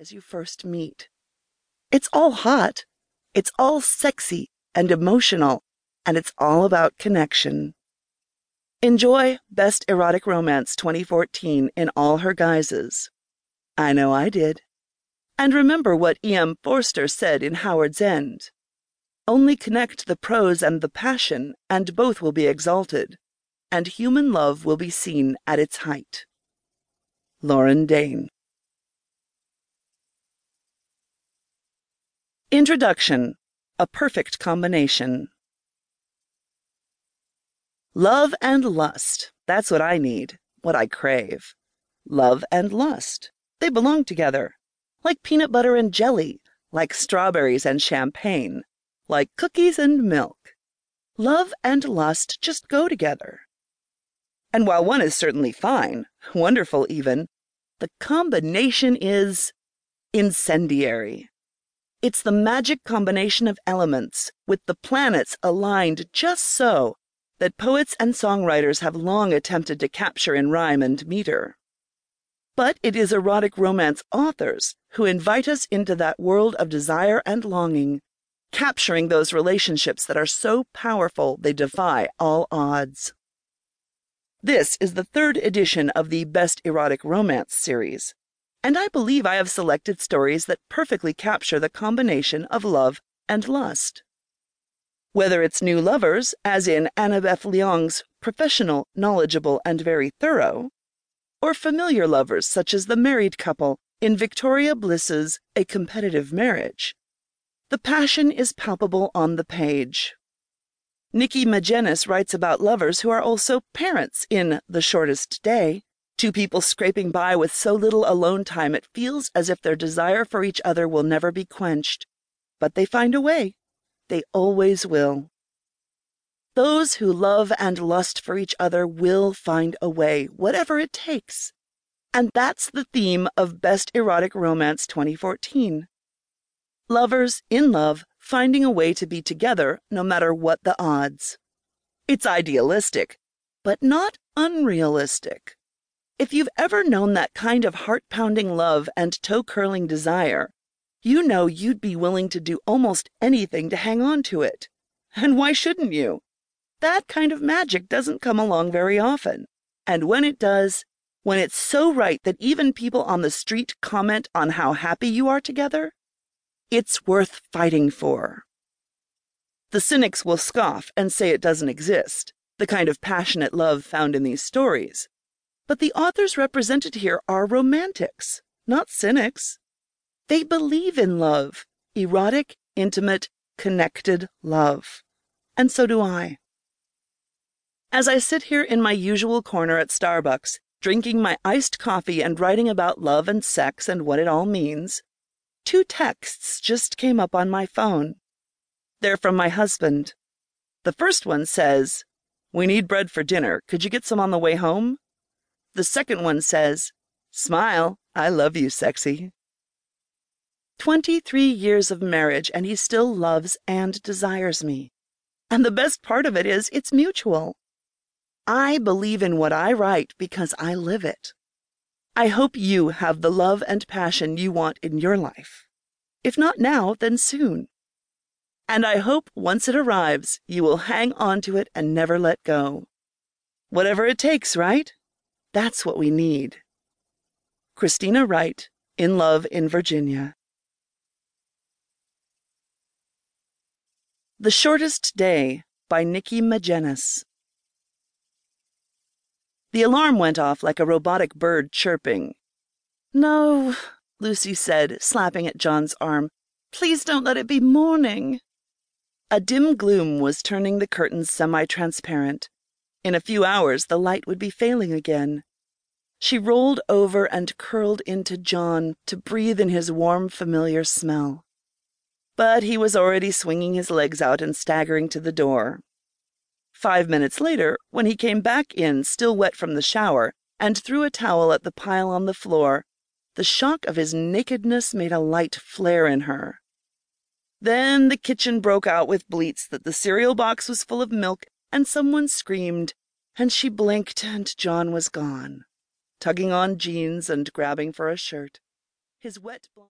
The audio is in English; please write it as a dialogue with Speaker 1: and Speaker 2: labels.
Speaker 1: as you first meet. It's all hot, it's all sexy and emotional, and it's all about connection. Enjoy Best Erotic Romance 2014 in all her guises. I know I did. And remember what E.M. Forster said in Howard's End Only connect the prose and the passion, and both will be exalted, and human love will be seen at its height. Lauren Dane. Introduction A Perfect Combination. Love and lust. That's what I need, what I crave. Love and lust. They belong together. Like peanut butter and jelly, like strawberries and champagne, like cookies and milk. Love and lust just go together. And while one is certainly fine, wonderful even, the combination is incendiary. It's the magic combination of elements, with the planets aligned just so that poets and songwriters have long attempted to capture in rhyme and meter. But it is erotic romance authors who invite us into that world of desire and longing, capturing those relationships that are so powerful they defy all odds. This is the third edition of the Best Erotic Romance series, and I believe I have selected stories that perfectly capture the combination of love and lust. Whether it's new lovers, as in Annabeth Leong's professional, knowledgeable, and very thorough, or familiar lovers, such as the married couple in Victoria Bliss's A Competitive Marriage, the passion is palpable on the page. Nikki Magennis writes about lovers who are also parents in The Shortest Day, two people scraping by with so little alone time it feels as if their desire for each other will never be quenched. But they find a way. They always will. Those who love and lust for each other will find a way, whatever it takes. And that's the theme of Best Erotic Romance 2014. Lovers in love finding a way to be together no matter what the odds. It's idealistic, but not unrealistic. If you've ever known that kind of heart pounding love and toe curling desire, you know you'd be willing to do almost anything to hang on to it. And why shouldn't you? That kind of magic doesn't come along very often. And when it does, when it's so right that even people on the street comment on how happy you are together, it's worth fighting for. The cynics will scoff and say it doesn't exist, the kind of passionate love found in these stories. But the authors represented here are romantics, not cynics. They believe in love, erotic, intimate, connected love. And so do I. As I sit here in my usual corner at Starbucks, drinking my iced coffee and writing about love and sex and what it all means, Two texts just came up on my phone. They're from my husband. The first one says, We need bread for dinner. Could you get some on the way home? The second one says, Smile. I love you, sexy. 23 years of marriage, and he still loves and desires me. And the best part of it is, it's mutual. I believe in what I write because I live it. I hope you have the love and passion you want in your life. If not now, then soon. And I hope once it arrives, you will hang on to it and never let go. Whatever it takes, right? That's what we need. Kristina Wright, In Love in Virginia. The Shortest Day by Nikki Magennis. The alarm went off like a robotic bird chirping. No, Lucy said, slapping at John's arm. Please don't let it be morning. A dim gloom was turning the curtains semi transparent. In a few hours the light would be failing again. She rolled over and curled into John to breathe in his warm, familiar smell. But he was already swinging his legs out and staggering to the door. Five minutes later, when he came back in, still wet from the shower, and threw a towel at the pile on the floor, the shock of his nakedness made a light flare in her. Then the kitchen broke out with bleats that the cereal box was full of milk, and someone screamed, and she blinked, and John was gone, tugging on jeans and grabbing for a shirt. His wet